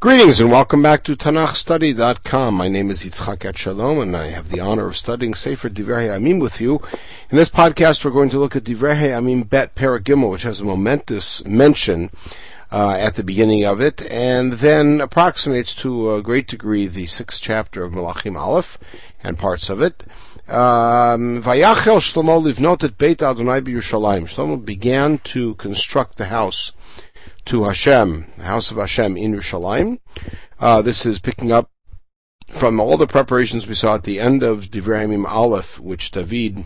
Greetings and welcome back to TanachStudy.com. My name is Yitzchak Etshalom and I have the honor of studying Sefer Divrei Hayamim with you. In this podcast we're going to look at Divrei Hayamim Bet Perek Gimel, which has a momentous mention uh, at the beginning of it, and then approximates to a great degree the sixth chapter of Malachim Aleph and parts of it. Um, Vayachel Shlomo livnot et Beit Adonai b'Yerushalayim. Shlomo began to construct the house to Hashem, the house of Hashem in Yerushalayim. Uh, this is picking up from all the preparations we saw at the end of Divrei Hayamim Aleph, which David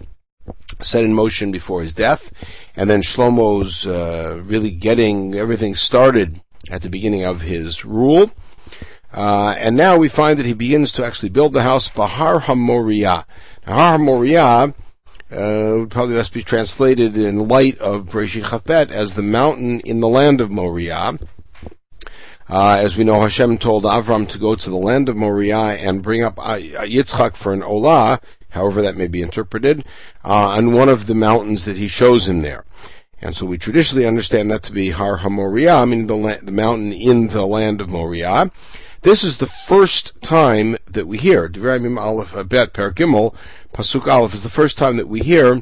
set in motion before his death, and then Shlomo's uh, really getting everything started at the beginning of his rule. Uh, and now we find that he begins to actually build the house Bahar HaMoriah. Now, Har HaMoriah uh, probably must be translated in light of Bereshit Kaf Bet as the mountain in the land of Moriah. Uh, as we know, Hashem told Avram to go to the land of Moriah and bring up Yitzchak for an Olah, however that may be interpreted, uh, on one of the mountains that he shows him there. And so we traditionally understand that to be Har HaMoriah, meaning the, la- the mountain in the land of Moriah. This is the first time that we hear, Devarim Aleph Bet Per Gimel, Pasuk Aleph is the first time that we hear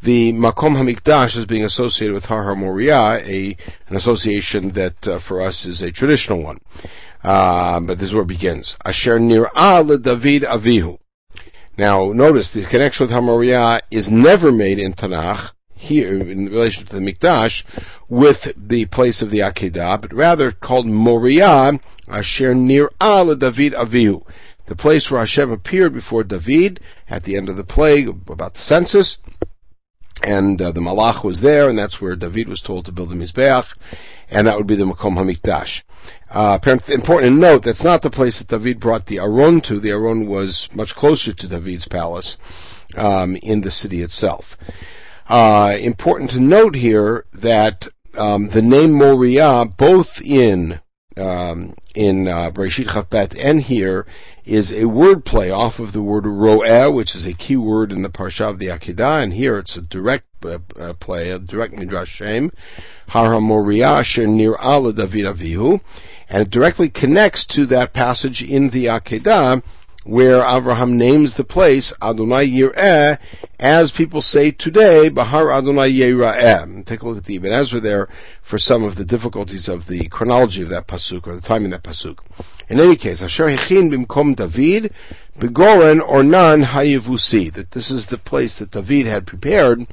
the Makom Hamikdash is being associated with Har HaMoriah, a, an association that uh, for us is a traditional one. Uh, but this is where it begins. Asher Nir'ah David Avihu. Now, notice the connection with HaMoriah is never made in Tanakh, here in relation to the Mikdash, with the place of the Akedah, but rather called Moriah, Asher Nir'ah David Avihu the place where Hashem appeared before David at the end of the plague, about the census, and uh, the Malach was there, and that's where David was told to build the Mizbeach, and that would be the Makom Hamikdash. Uh, important to note, that's not the place that David brought the Aron to. The Aron was much closer to David's palace um, in the city itself. Uh, important to note here that um, the name Moriah, both in um, in uh, Kaf Bet and here is a word play off of the word ro'eh, which is a key word in the Parsha of the Akedah, and here it's a direct uh, uh, play, a direct midrash shem, Har HaMoriah Nir Ala David Avihu, and it directly connects to that passage in the Akedah, where Abraham names the place Adonai Yireh, as people say today, Bahar Adonai Yireh. Take a look at the Ibn Ezra there for some of the difficulties of the chronology of that pasuk or the time in that pasuk. In any case, Asher Hechin Bimkom David, Begoren or Ornan Hayevusi, that this is the place that David had prepared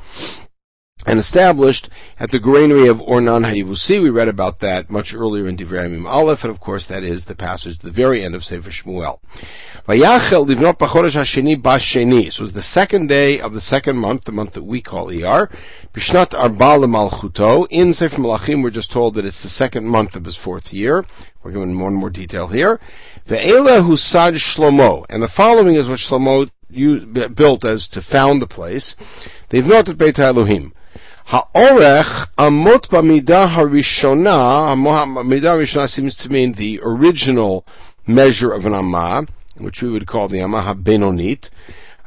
and established at the granary of Ornan Hayivusi. We read about that much earlier in Divrei Aleph, and of course that is the passage the very end of Sefer Shmuel. Vayachel livnot b'chodesh hasheni b'sheni. So it was the second day of the second month, the month that we call Iyar. Bishnat arba malchuto. In Sefer Malachim, we're just told that it's the second month of his fourth year. We're given more and more detail here. Ve'ela husad Shlomo. And the following is what Shlomo built as to found the place. They've noted Beit Elohim. Ha'orech amot b'midah harishona. Midah harishona seems to mean the original measure of an amah, which we would call the amah benonit.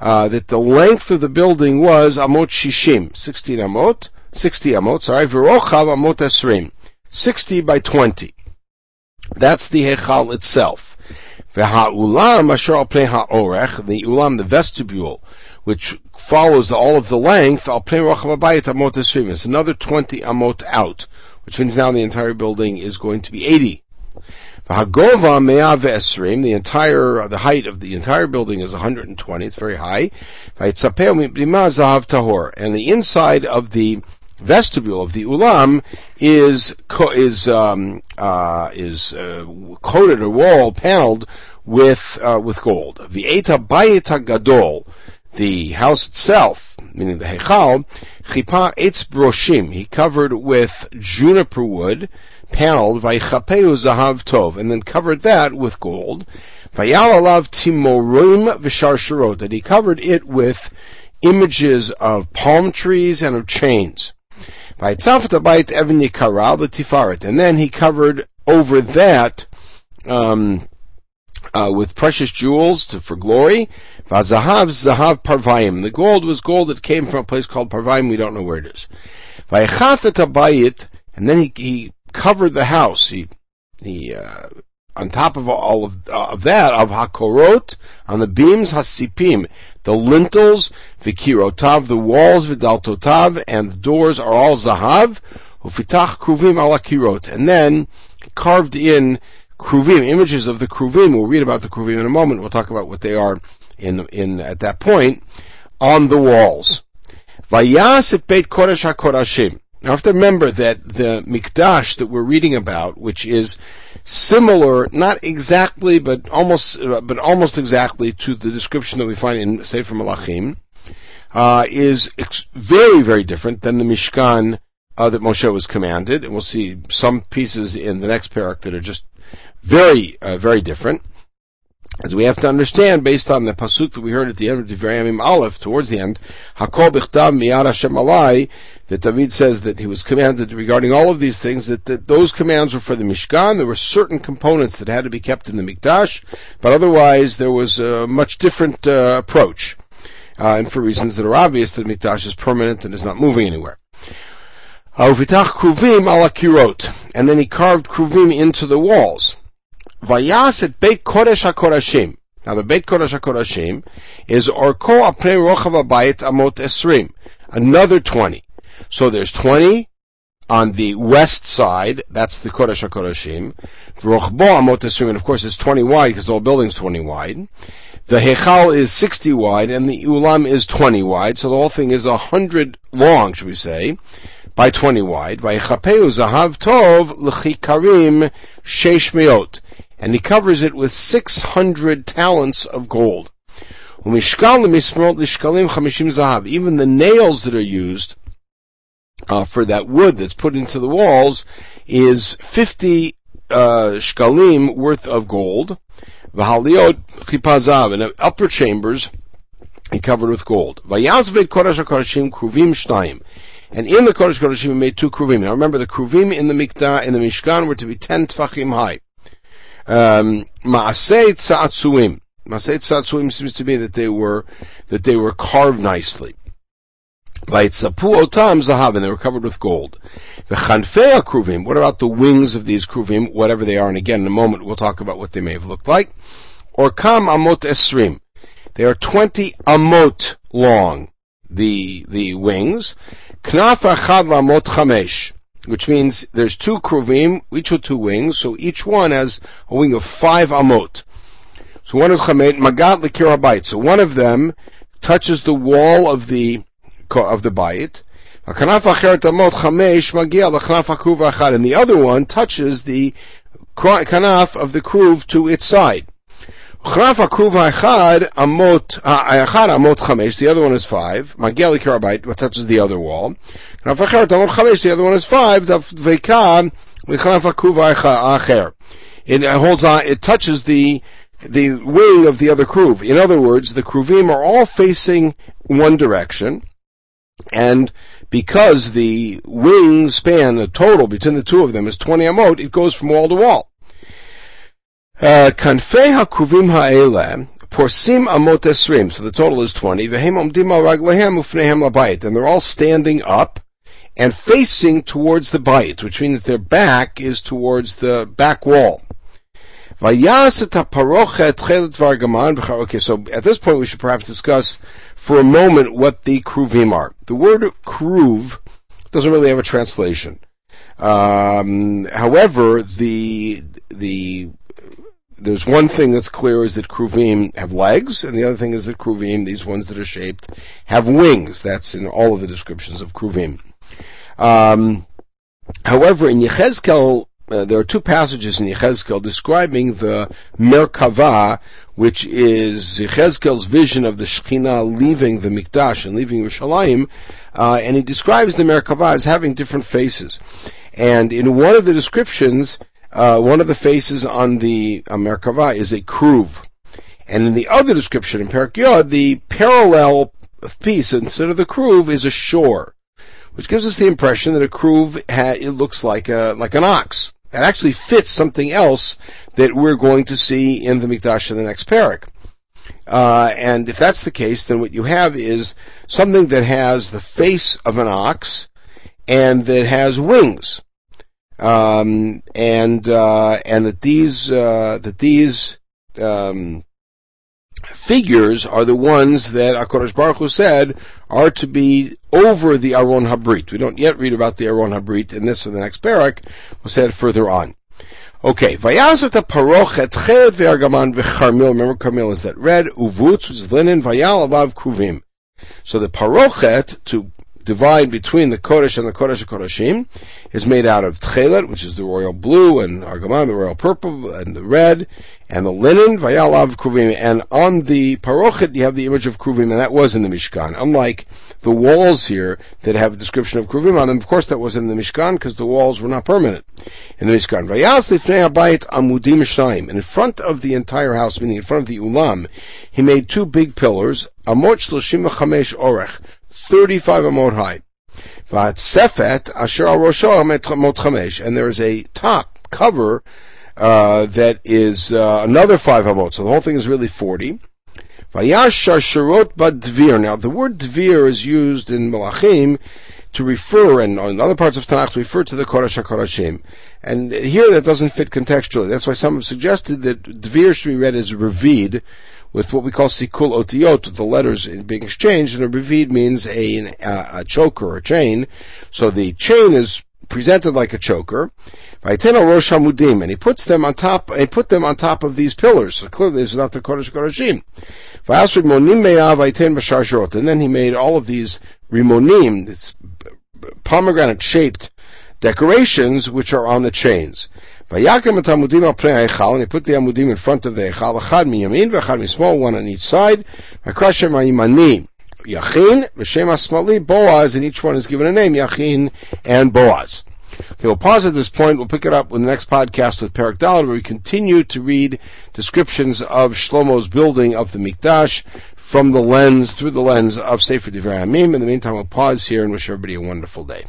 Uh, that the length of the building was amot shishim, 16 amot, 60 amot, sorry, v'rochav amot esrim, 60 by 20. That's the hechal itself. V'ha'ulam asher al ha'orech, the ulam, the vestibule, which follows all of the length, al pnei rochav abayit amot esrim. It's another 20 amot out, which means now the entire building is going to be 80. Hagova me'av esrim, the entire, the height of the entire building is 120, it's very high. tahor, and the inside of the vestibule of the ulam is, is, um, uh, is, uh, coated or wall paneled with, uh, with gold. V'eta gadol, the house itself, meaning the Heichal, chipa etz broshim, he covered with juniper wood, paneled, vaychapeu zahav tov, and then covered that with gold, vayal alav timorim v'sharsharot, that he covered it with images of palm trees and of chains. Vaytzafat even yikaral the tifaret, and then he covered over that, um, uh, with precious jewels to, for glory. Vazahav zahav parvayim. The gold was gold that came from a place called Parvayim. We don't know where it is. Vaychafet abayit, and then he, he covered the house. He he uh, on top of all of, uh, of that, of hakorot, on the beams, hasipim, the lintels, vikirotav, the walls, vidaltotav, and the doors are all zahav, ufitach kruvim ala kirot, and then carved in kruvim, images of the kruvim. We'll read about the kruvim in a moment. We'll talk about what they are in in at that point on the walls. Vayas et beit kodesh hakodashim. Now, I have to remember that the mikdash that we're reading about, which is similar, not exactly, but almost, but almost exactly to the description that we find in Sefer Malachim, uh, is ex- very, very different than the Mishkan uh, that Moshe was commanded, and we'll see some pieces in the next parak that are just very, uh, very different. As we have to understand, based on the pasuk that we heard at the end of Divrei Aleph, towards the end, Hakol Bichtav Miyad Hashem Alai, that David says that he was commanded regarding all of these things, that, that those commands were for the Mishkan. There were certain components that had to be kept in the Mikdash, but otherwise there was a much different uh, approach. Uh, and for reasons that are obvious, the Mikdash is permanent and is not moving anywhere. And then he carved kruvim into the walls. Vayas et Beit Kodesh HaKodashim. Now the Beit Kodesh HaKodashim is Orko Apnei Rochav Abayit Amot Esrim. Another 20. So there's 20 on the west side. That's the Kodesh HaKodashim. Rochbo Amot Esrim. And of course it's 20 wide because the whole building's 20 wide. The Hechal is 60 wide and the Ulam is 20 wide. So the whole thing is 100 long, should we say by 20 wide. Vaychapeu zahav tov l'chikarim sheish meot and he covers it with 600 talents of gold. Even the nails that are used uh, for that wood that's put into the walls is 50 uh, shkalim worth of gold. V'haliot and upper chambers he covered with gold. And in the Kodesh Kodeshim he made two kruvim. Now remember, the kruvim in the mikdah, in the Mishkan were to be 10 tfachim high. Um, Maasei Tzatzuim. Maasei Tzatzuim seems to me that they were, that they were carved nicely. Vaitzapu otam zahav, they were covered with gold. V'chanfei kruvim. What about the wings of these kruvim, whatever they are? And again, in a moment, we'll talk about what they may have looked like. Or kam amot esrim. They are 20 amot long, the, the wings. Knaf achad lamot chamesh which means there's two kruvim, each with two wings, so each one has a wing of five amot. So one is chamet magat likirabait. So one of them touches the wall of the of the bayit. And the other one touches the kanaf of the kruv to its side. The other one is five. Magel karabite, what touches the other wall. The other one is five. Akruv ha'acher. It holds on, it touches the, the wing of the other kruv. In other words, the kruvim are all facing one direction, and because the wing span, the total between the two of them is 20 amot, it goes from wall to wall. Uh, Kanfei hakruvim ha'ele porsim amot esrim. So the total is 20. Vehem omdim raglehem ufnehem labayit. And they're all standing up and facing towards the bayit, which means their back is towards the back wall. Okay, so at this point we should perhaps discuss for a moment what the kruvim are. The word kruv doesn't really have a translation. Um, however, the the there's one thing that's clear is that kruvim have legs, and the other thing is that kruvim, these ones that are shaped, have wings. That's in all of the descriptions of kruvim. Um, however, in Yechezkel, uh, there are two passages in Yechezkel describing the Merkava, which is Yechezkel's vision of the Shekhinah leaving the Mikdash and leaving Yerushalayim, uh, and he describes the Merkava as having different faces. And in one of the descriptions, uh, one of the faces on the uh, Merkava is a kruv. And in the other description in Perak Yod, the parallel piece instead of the kruv is a shore, which gives us the impression that a kruv ha- it looks like a like an ox. It actually fits something else that we're going to see in the Mikdash in the next parak. Uh, and if that's the case, then what you have is something that has the face of an ox and that has wings. um, and uh, and that these uh, that these um, figures are the ones that Hakadosh Baruch Hu said are to be over the Aron Habrit. We don't yet read about the Aron Habrit in this or the next parak. We'll say it further on. Okay, Vayazat parochet chelet ve'argaman v'charmil. Remember, carmil is that red uvutz, is linen. Vayal kruvim. So the parochet to divide between the Kodesh and the Kodesh Kodeshim is made out of Tchelet, which is the royal blue, and Argaman, the royal purple, and the red, and the linen, Vayalav Kruvim. And on the Parochet, you have the image of Kruvim, and that was in the Mishkan. Unlike the walls here that have a description of Kruvim on them, of course that was in the Mishkan, because the walls were not permanent in the Mishkan. Lifnei Abayit Amudim Shnaim. And in front of the entire house, meaning in front of the Ulam, he made two big pillars, Amot Shloshim Orech, 35 amot high. Sefet asher chamesh, and there is a top cover uh, that is uh, another five amot. So the whole thing is really 40. Vayashar shirot dvir. Now the word dvir is used in Malachim to refer, and in other parts of Tanakh, to refer to the Kodesh HaKodashim. And here that doesn't fit contextually. That's why some have suggested that dvir should be read as revid, with what we call sikul otiot, the letters being exchanged, and a revid means a, a, a choker or chain. So the chain is presented like a choker. Rosh Hamudim, and he puts them on top. He put them on top of these pillars. So clearly, this is not the Kodesh Kodeshim. And then he made all of these rimonim, this pomegranate-shaped decorations, which are on the chains. Vayakim et amudim al pnei ha'echal, and he put the amudim in front of the hechal, echad miyamin, v'echad mismol, one on each side. V'krashem ha'yimani, Yachin, v'shem ha'smali, Boaz, and each one is given a name, Yachin and Boaz. Okay, we'll pause at this point. We'll pick it up in the next podcast with Perak Dalet, where we continue to read descriptions of Shlomo's building of the Mikdash from the lens, through the lens of Sefer Divrei. In the meantime, we'll pause here and wish everybody a wonderful day.